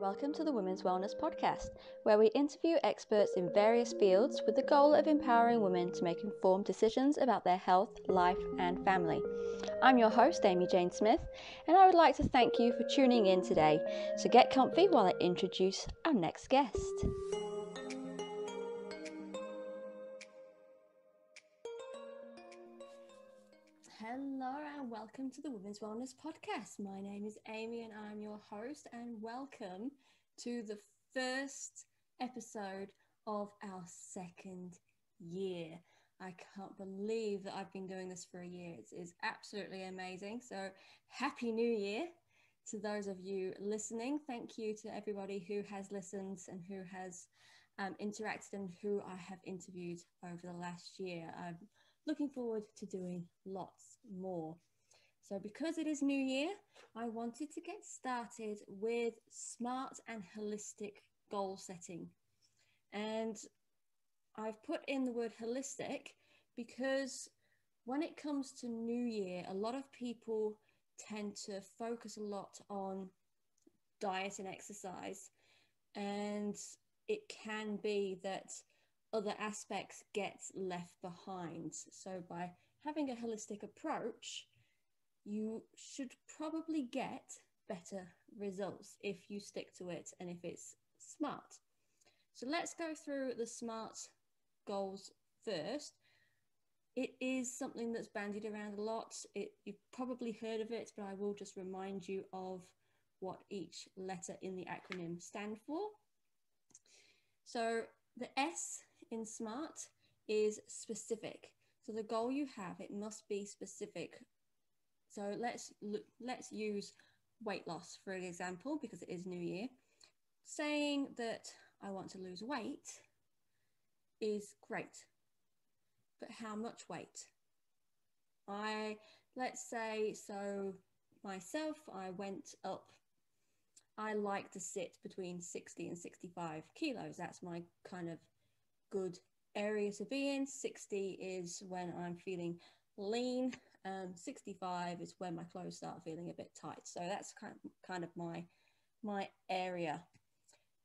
Welcome to the Women's Wellness Podcast, where we interview experts in various fields with the goal of empowering women to make informed decisions about their health, life, and family. I'm your host, Amy Jane Smith, and I would like to thank you for tuning in today. So get comfy while I introduce our next guest. Welcome to the Women's Wellness Podcast. My name is Amy and I'm your host, and welcome to the first episode of our second year. I can't believe that I've been doing this for a year. It's, it's absolutely amazing. So, Happy New Year to those of you listening. Thank you to everybody who has listened and who has um, interacted and who I have interviewed over the last year. I'm looking forward to doing lots more. So, because it is New Year, I wanted to get started with smart and holistic goal setting. And I've put in the word holistic because when it comes to New Year, a lot of people tend to focus a lot on diet and exercise. And it can be that other aspects get left behind. So by having a holistic approach, you should probably get better results if you stick to it and if it's smart. So let's go through the SMART goals first. It is something that's bandied around a lot. It, you've probably heard of it, but I will just remind you of what each letter in the acronym stand for. So the S in SMART is specific. So the goal you have, it must be specific. So let's look, let's use weight loss for an example because it is New Year. Saying that I want to lose weight is great, but how much weight? I let's say so myself. I went up. I like to sit between 60 and 65 kilos. That's my kind of good area to be in. 60 is when I'm feeling lean. Um, 65 is when my clothes start feeling a bit tight. So that's kind of, kind of my my area.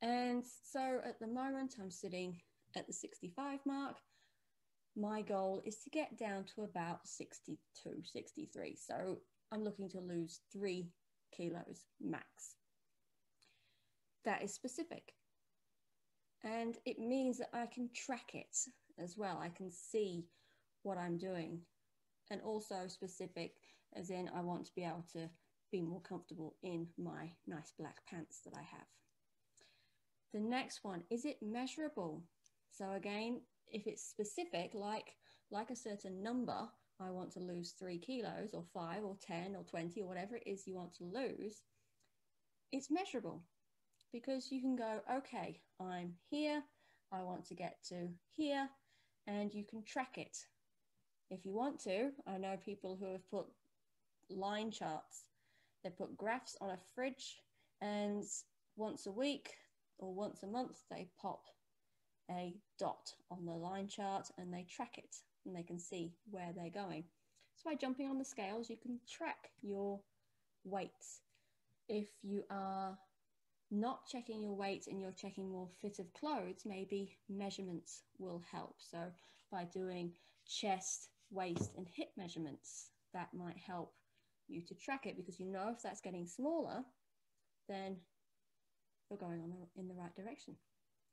And so at the moment, I'm sitting at the 65 mark. My goal is to get down to about 62, 63. So I'm looking to lose three kilos max. That is specific. And it means that I can track it as well. I can see what I'm doing. And also specific, as in, I want to be able to be more comfortable in my nice black pants that I have. The next one, is it measurable? So again, if it's specific, like, like a certain number, I want to lose three kilos or five or 10 or 20 or whatever it is you want to lose, it's measurable because you can go, okay, I'm here, I want to get to here, and you can track it. If you want to, I know people who have put line charts, they put graphs on a fridge, and once a week or once a month, they pop a dot on the line chart and they track it and they can see where they're going. So by jumping on the scales, you can track your weights. If you are not checking your weight and you're checking more fit of clothes, maybe measurements will help. So by doing chest, waist and hip measurements, that might help you to track it because you know if that's getting smaller, then you're going on the, in the right direction.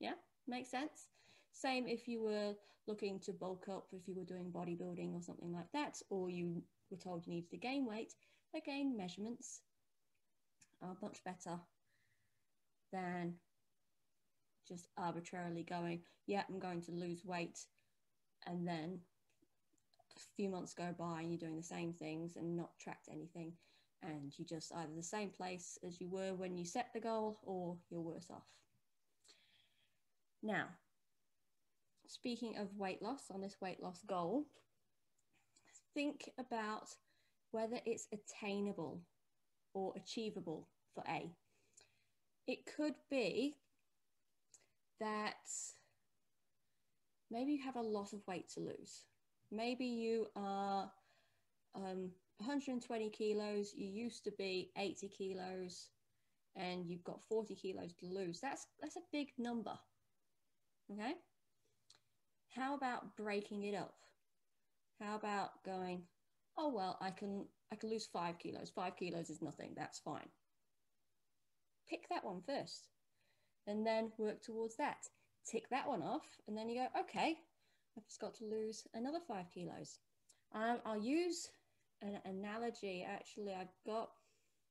Yeah, makes sense. Same if you were looking to bulk up, if you were doing bodybuilding or something like that, or you were told you needed to gain weight, again, measurements are much better than just arbitrarily going, yeah, I'm going to lose weight. And then few months go by and you're doing the same things and not tracked anything. And you're just either the same place as you were when you set the goal or you're worse off. Now, speaking of weight loss on this weight loss goal, think about whether it's attainable or achievable for A it could be that maybe you have a lot of weight to lose. Maybe you are um, 120 kilos, you used to be 80 kilos, and you've got 40 kilos to lose, that's that's a big number. Okay? How about breaking it up? How about going, oh well, I can I can lose five kilos. Five kilos is nothing, that's fine. Pick that one first and then work towards that. Tick that one off, and then you go, okay, I've just got to lose another five kilos. Um, I'll use an analogy. Actually, I've got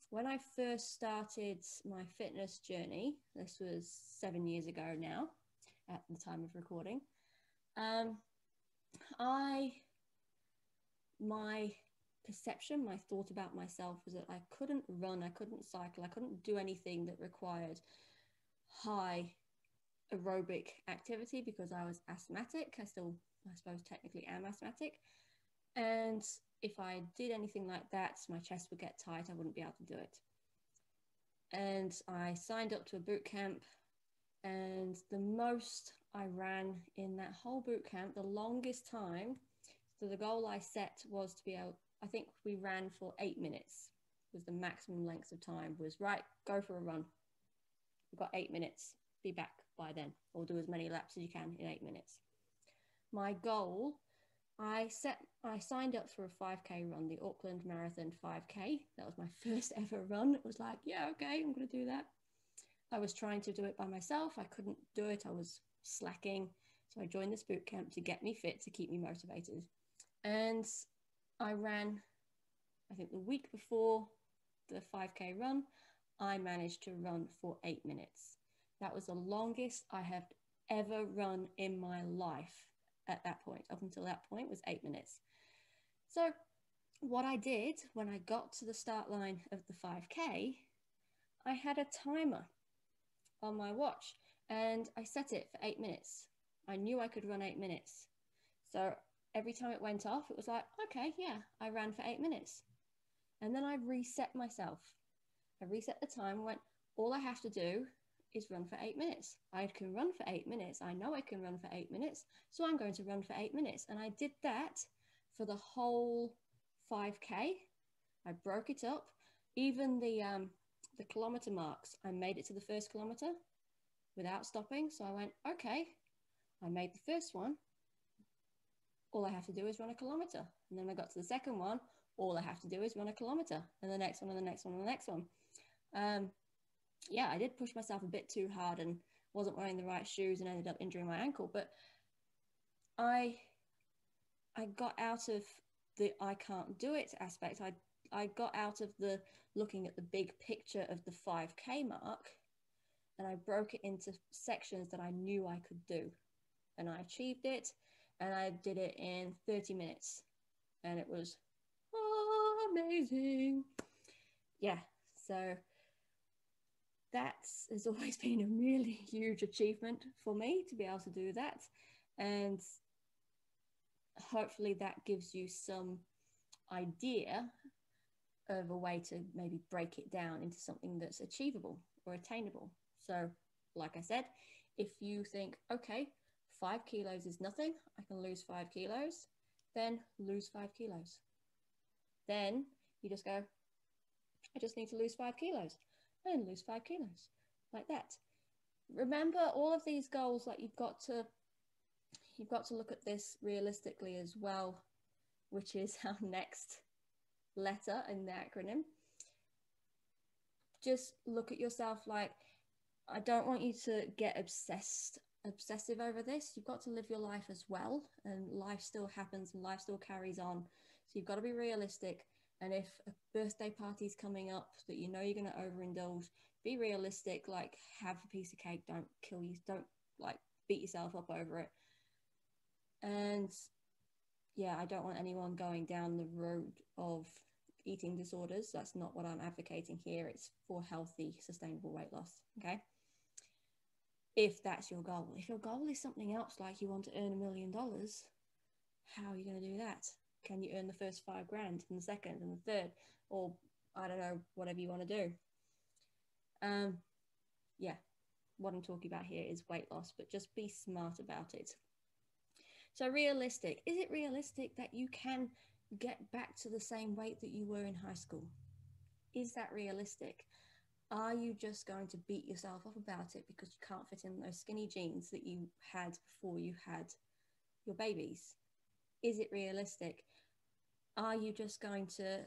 when I first started my fitness journey, this was seven years ago now at the time of recording. Um, I, my perception, my thought about myself was that I couldn't run, I couldn't cycle, I couldn't do anything that required high aerobic activity because I was asthmatic. I still, I suppose, technically am asthmatic. And if I did anything like that, my chest would get tight. I wouldn't be able to do it. And I signed up to a boot camp. And the most I ran in that whole boot camp, the longest time, so the goal I set was to be able, I think we ran for eight minutes was the maximum length of time was right, go for a run. We've got eight minutes, be back by then, or do as many laps as you can in eight minutes. My goal I set I signed up for a 5k run, the Auckland Marathon 5k. That was my first ever run. It was like, yeah, okay, I'm to do that. I was trying to do it by myself. I couldn't do it. I was slacking. So I joined this boot camp to get me fit, to keep me motivated. And I ran, I think the week before the 5k run, I managed to run for eight minutes. That was the longest I have ever run in my life at that point. Up until that point was eight minutes. So what I did when I got to the start line of the 5K, I had a timer on my watch and I set it for eight minutes. I knew I could run eight minutes. So every time it went off, it was like, okay, yeah, I ran for eight minutes. And then I reset myself. I reset the time went, all I have to do is run for eight minutes. I can run for eight minutes. I know I can run for eight minutes. So I'm going to run for eight minutes. And I did that for the whole 5K. I broke it up. Even the, um, the kilometer marks, I made it to the first kilometer without stopping. So I went, okay, I made the first one. All I have to do is run a kilometer. And then I got to the second one. All I have to do is run a kilometer. And the next one, and the next one, and the next one. Um, yeah, I did push myself a bit too hard and wasn't wearing the right shoes and ended up injuring my ankle. But I I got out of the I can't do it aspect. I I got out of the looking at the big picture of the 5k mark and I broke it into sections that I knew I could do. And I achieved it and I did it in 30 minutes. And it was amazing. Yeah. So that has always been a really huge achievement for me to be able to do that. And hopefully that gives you some idea of a way to maybe break it down into something that's achievable or attainable. So, like I said, if you think, okay, five kilos is nothing, I can lose five kilos, then lose five kilos. Then you just go, I just need to lose five kilos and lose five kilos like that. Remember all of these goals, like you've got to you've got to look at this realistically as well, which is our next letter in the acronym. Just look at yourself like I don't want you to get obsessed obsessive over this. You've got to live your life as well and life still happens and life still carries on. So you've got to be realistic and if a birthday party's coming up that you know you're going to overindulge, be realistic. Like, have a piece of cake. Don't kill you. Don't like beat yourself up over it. And yeah, I don't want anyone going down the road of eating disorders. That's not what I'm advocating here. It's for healthy, sustainable weight loss. Okay. If that's your goal, if your goal is something else, like you want to earn a million dollars, how are you going to do that? Can you earn the first five grand and the second and the third? Or i don't know whatever you want to do. Um yeah what i'm talking about here is weight loss but just be smart about it. So realistic. Is it realistic that you can get back to the same weight that you were in high school? Is that realistic? Are you just going to beat yourself up about it because you can't fit in those skinny jeans that you had before you had your babies? Is it realistic? Are you just going to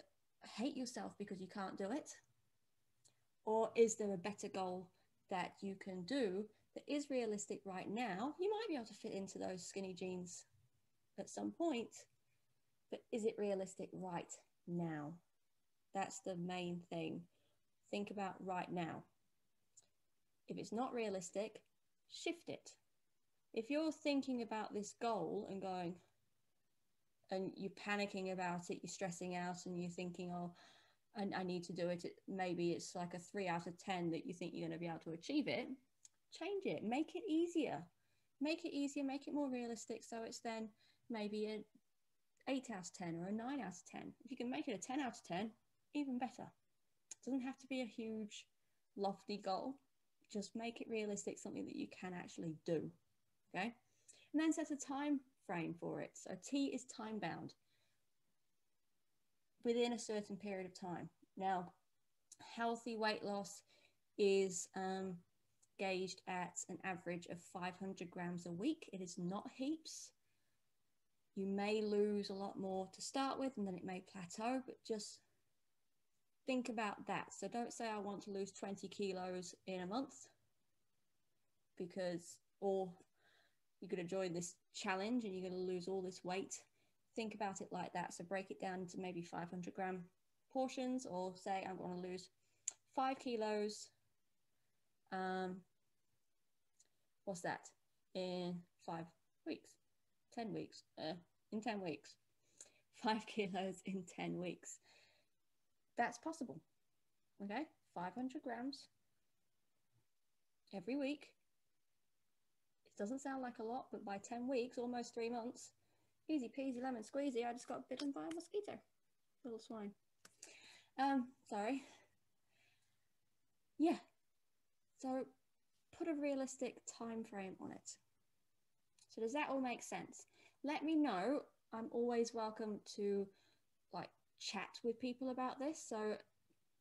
hate yourself because you can't do it? Or is there a better goal that you can do that is realistic right now? You might be able to fit into those skinny jeans at some point, but is it realistic right now? That's the main thing. Think about right now. If it's not realistic, shift it. If you're thinking about this goal and going, and you're panicking about it, you're stressing out, and you're thinking, oh, I, I need to do it. it. Maybe it's like a three out of 10 that you think you're going to be able to achieve it. Change it, make it easier. Make it easier, make it more realistic. So it's then maybe an 8 out of 10 or a 9 out of 10. If you can make it a 10 out of 10, even better. It doesn't have to be a huge, lofty goal. Just make it realistic, something that you can actually do. Okay. And then set a time frame for it. So T is time bound within a certain period of time. Now, healthy weight loss is um, gauged at an average of 500 grams a week. It is not heaps. You may lose a lot more to start with and then it may plateau, but just think about that. So don't say, I want to lose 20 kilos in a month because, or you're going to join this challenge and you're going to lose all this weight. Think about it like that. So break it down into maybe 500 gram portions or say, I'm going to lose five kilos. Um, what's that? In five weeks, 10 weeks, uh, in 10 weeks, five kilos in 10 weeks that's possible. Okay, 500 grams every week. Doesn't sound like a lot, but by 10 weeks, almost three months, easy peasy lemon squeezy, I just got bitten by a mosquito. Little swine. Um, sorry. Yeah. So put a realistic time frame on it. So does that all make sense? Let me know. I'm always welcome to like chat with people about this. So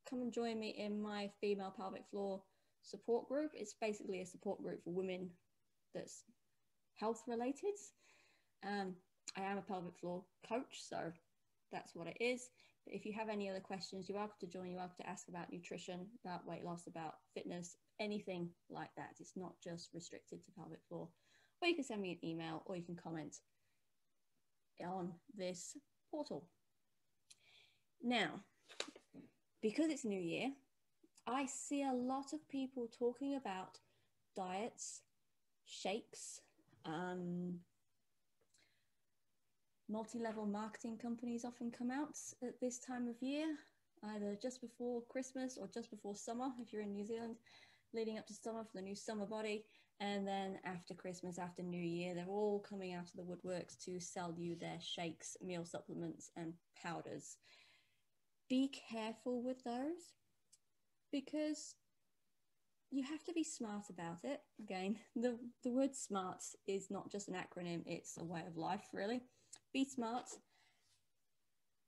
come and join me in my female pelvic floor support group. It's basically a support group for women that's health related. Um, I am a pelvic floor coach, so that's what it is. But if you have any other questions, you're welcome to join. You're welcome to ask about nutrition, about weight loss, about fitness, anything like that. It's not just restricted to pelvic floor. Or you can send me an email or you can comment on this portal. Now, because it's New Year, I see a lot of people talking about diets, shakes, um, multi level marketing companies often come out at this time of year, either just before Christmas or just before summer, if you're in New Zealand, leading up to summer for the new summer body. And then after Christmas, after New Year, they're all coming out of the woodworks to sell you their shakes, meal supplements, and powders be careful with those because you have to be smart about it. Again, the, the word smart is not just an acronym, it's a way of life, really. Be smart.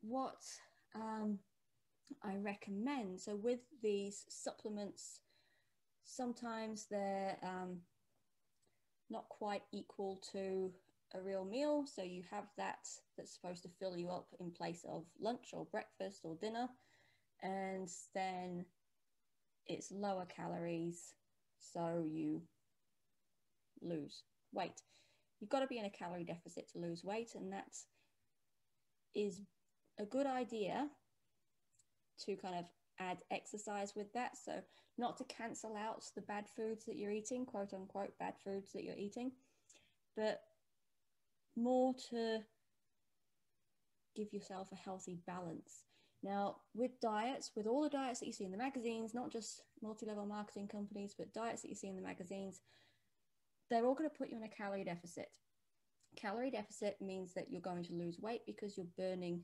What um, I recommend, so with these supplements, sometimes they're um, not quite equal to a real meal. So you have that that's supposed to fill you up in place of lunch or breakfast or dinner. And then it's lower calories. So you lose weight. You've got to be in a calorie deficit to lose weight. And that is a good idea to kind of add exercise with that. So not to cancel out the bad foods that you're eating, quote unquote, bad foods that you're eating, but more to give yourself a healthy balance. Now, with diets, with all the diets that you see in the magazines, not just multi level marketing companies, but diets that you see in the magazines, they're all going to put you in a calorie deficit. Calorie deficit means that you're going to lose weight because you're burning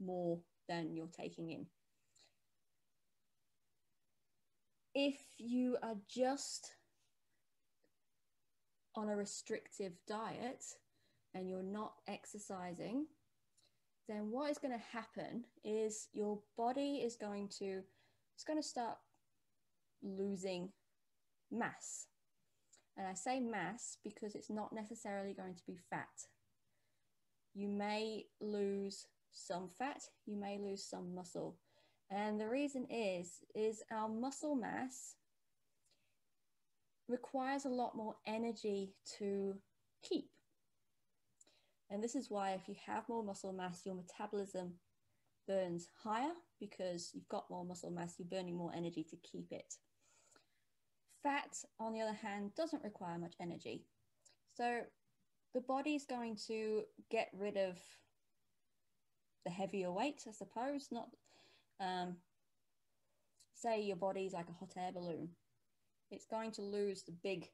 more than you're taking in. If you are just on a restrictive diet, and you're not exercising, then what is going to happen is your body is going to it's going to start losing mass. And I say mass because it's not necessarily going to be fat. You may lose some fat, you may lose some muscle. And the reason is, is our muscle mass requires a lot more energy to keep. And this is why if you have more muscle mass, your metabolism burns higher because you've got more muscle mass, you're burning more energy to keep it. Fat, on the other hand, doesn't require much energy. So the body's going to get rid of the heavier weight, I suppose. Not, um, say your body's like a hot air balloon. It's going to lose the big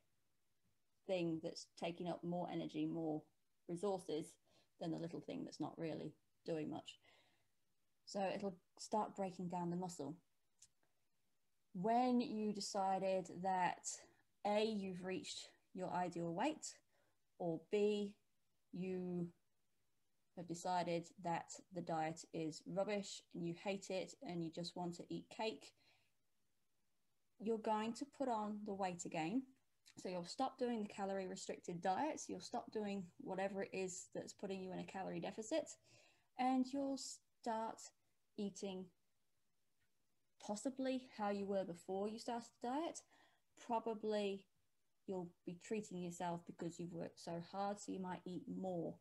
thing that's taking up more energy, more resources than the little thing that's not really doing much. So it'll start breaking down the muscle. When you decided that A, you've reached your ideal weight, or B, you have decided that the diet is rubbish and you hate it and you just want to eat cake, you're going to put on the weight again. So you'll stop doing the calorie restricted diets, you'll stop doing whatever it is that's putting you in a calorie deficit, and you'll start eating possibly how you were before you started the diet. Probably you'll be treating yourself because you've worked so hard, so you might eat more.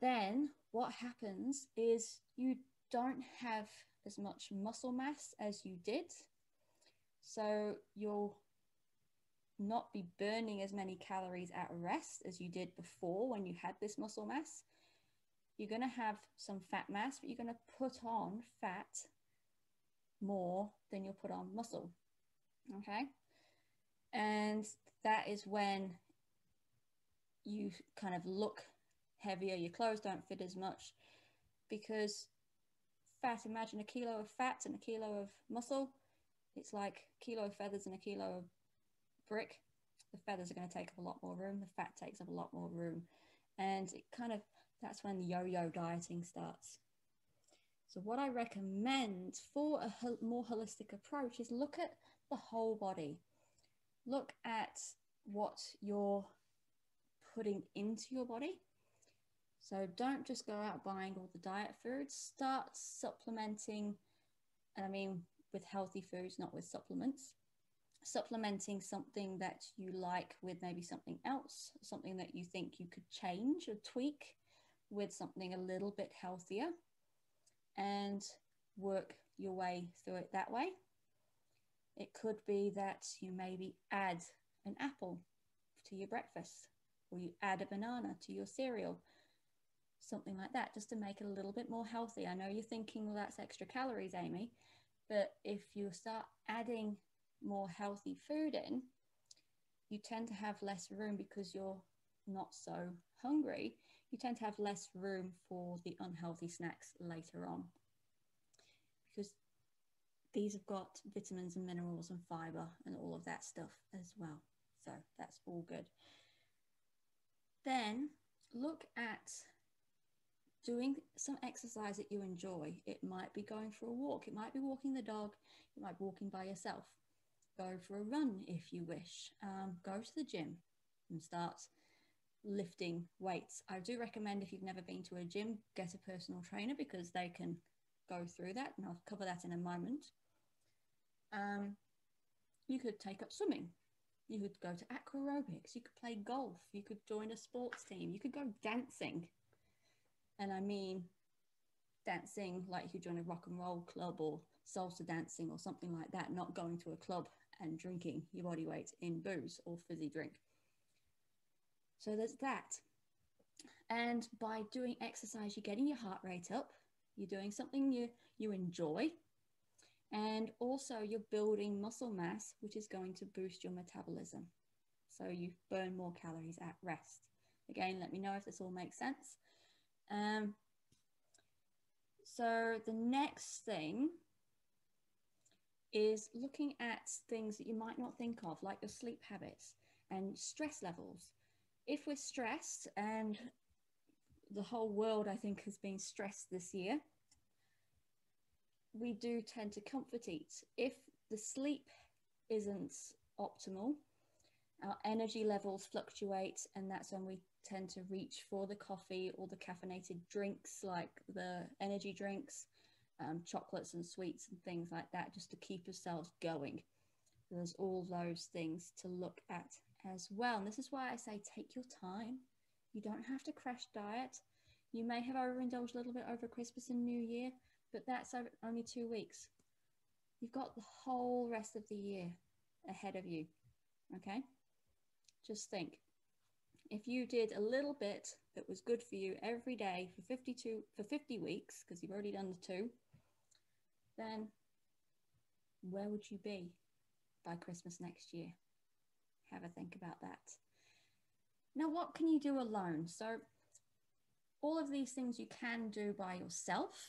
Then what happens is you don't have as much muscle mass as you did. So you'll not be burning as many calories at rest as you did before when you had this muscle mass. You're going to have some fat mass, but you're going to put on fat more than you'll put on muscle. Okay. And that is when you kind of look heavier, your clothes don't fit as much because fat, imagine a kilo of fat and a kilo of muscle. It's like kilo of feathers and a kilo of brick. The feathers are going to take up a lot more room, the fat takes up a lot more room. And it kind of, that's when the yo yo dieting starts. So, what I recommend for a more holistic approach is look at the whole body look at what you're putting into your body. So don't just go out buying all the diet foods. Start supplementing, and I mean with healthy foods, not with supplements. Supplementing something that you like with maybe something else, something that you think you could change or tweak with something a little bit healthier and work your way through it that way. It could be that you maybe add an apple to your breakfast, or you add a banana to your cereal, something like that, just to make it a little bit more healthy. I know you're thinking, well, that's extra calories, Amy, but if you start adding more healthy food in, you tend to have less room because you're not so hungry. You tend to have less room for the unhealthy snacks later on because these have got vitamins and minerals and fiber and all of that stuff as well. So that's all good. Then look at doing some exercise that you enjoy. It might be going for a walk, it might be walking the dog, it might be walking by yourself. Go for a run if you wish. Um, go to the gym and start lifting weights. I do recommend if you've never been to a gym, get a personal trainer because they can go through that, and I'll cover that in a moment. Um, you could take up swimming. You could go to aquarobics. You could play golf. You could join a sports team. You could go dancing. And I mean, dancing like you join a rock and roll club or salsa dancing or something like that, not going to a club and drinking your body weight in booze or fizzy drink. So there's that. And by doing exercise, you're getting your heart rate up. You're doing something you, you enjoy. And also, you're building muscle mass, which is going to boost your metabolism. So you burn more calories at rest. Again, let me know if this all makes sense. Um, so the next thing is looking at things that you might not think of, like your sleep habits and stress levels. If we're stressed, and the whole world, I think, has been stressed this year, we do tend to comfort eat. If the sleep isn't optimal, our energy levels fluctuate, and that's when we tend to reach for the coffee or the caffeinated drinks like the energy drinks, um, chocolates and sweets and things like that, just to keep ourselves going. There's all those things to look at as well. And this is why I say take your time. You don't have to crash diet. You may have overindulged a little bit over Christmas and New Year, but that's only two weeks. You've got the whole rest of the year ahead of you. Okay? Just think if you did a little bit that was good for you every day for 52 for 50 weeks because you've already done the two then where would you be by christmas next year have a think about that now what can you do alone so all of these things you can do by yourself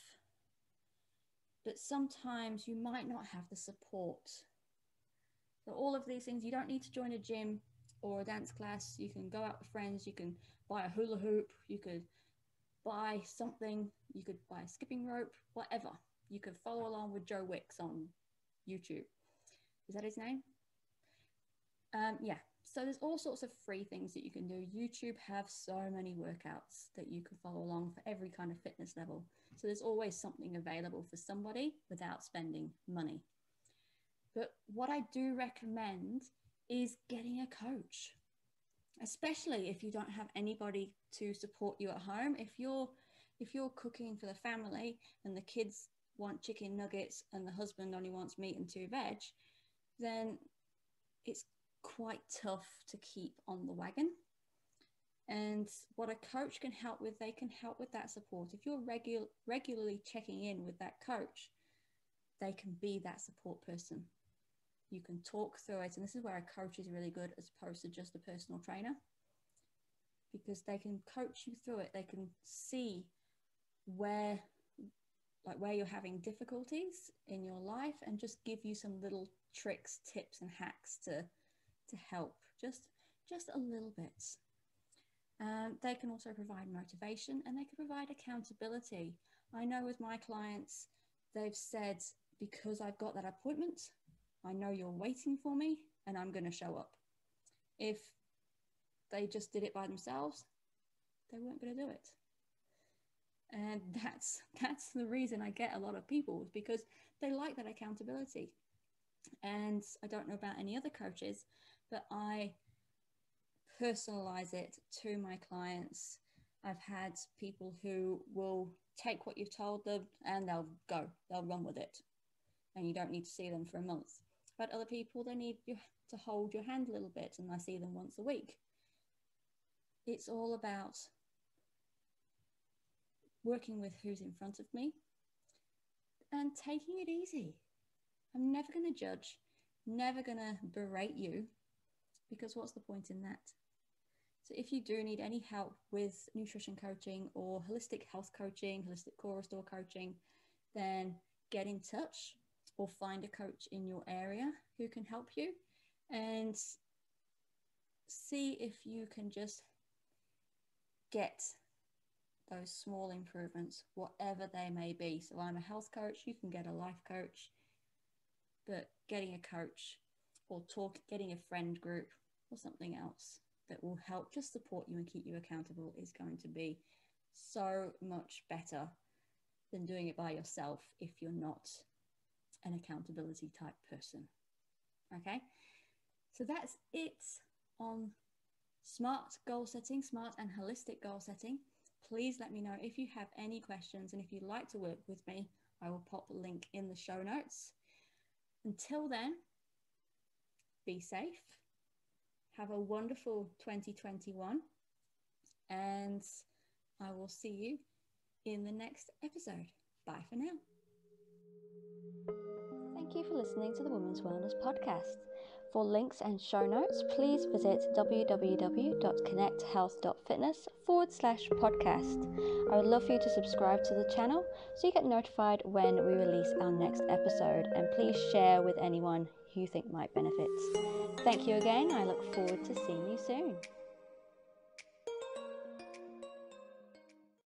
but sometimes you might not have the support so all of these things you don't need to join a gym or a dance class. You can go out with friends. You can buy a hula hoop. You could buy something. You could buy a skipping rope, whatever. You could follow along with Joe Wicks on YouTube. Is that his name? Um, yeah. So there's all sorts of free things that you can do. YouTube have so many workouts that you can follow along for every kind of fitness level. So there's always something available for somebody without spending money. But what I do recommend is getting a coach, especially if you don't have anybody to support you at home. If you're if you're cooking for the family and the kids want chicken nuggets and the husband only wants meat and two veg, then it's quite tough to keep on the wagon. And what a coach can help with, they can help with that support. If you're regu- regularly checking in with that coach, they can be that support person you can talk through it. And this is where a coach is really good as opposed to just a personal trainer because they can coach you through it. They can see where like where you're having difficulties in your life and just give you some little tricks, tips and hacks to to help just just a little bit. Um, they can also provide motivation and they can provide accountability. I know with my clients, they've said because I've got that appointment, I know you're waiting for me and I'm going to show up. If they just did it by themselves, they weren't going to do it. And that's that's the reason I get a lot of people because they like that accountability. And I don't know about any other coaches, but I personalize it to my clients. I've had people who will take what you've told them and they'll go, they'll run with it. And you don't need to see them for a month. But other people, they need you to hold your hand a little bit, and I see them once a week. It's all about working with who's in front of me and taking it easy. I'm never going to judge, never going to berate you because what's the point in that? So, if you do need any help with nutrition coaching or holistic health coaching, holistic core restore coaching, then get in touch or find a coach in your area who can help you and see if you can just get those small improvements, whatever they may be. So, I'm a health coach, you can get a life coach, but getting a coach or talk, getting a friend group or something else that will help just support you and keep you accountable is going to be so much better than doing it by yourself if you're not an accountability type person. Okay, so that's it on smart goal setting, smart and holistic goal setting. Please let me know if you have any questions and if you'd like to work with me, I will pop a link in the show notes. Until then, be safe, have a wonderful 2021, and I will see you in the next episode. Bye for now. Thank you for listening to the Women's Wellness Podcast. For links and show notes, please visit www.connecthealth.fitness forward slash podcast. I would love for you to subscribe to the channel so you get notified when we release our next episode and please share with anyone you think might benefit. Thank you again. I look forward to seeing you soon.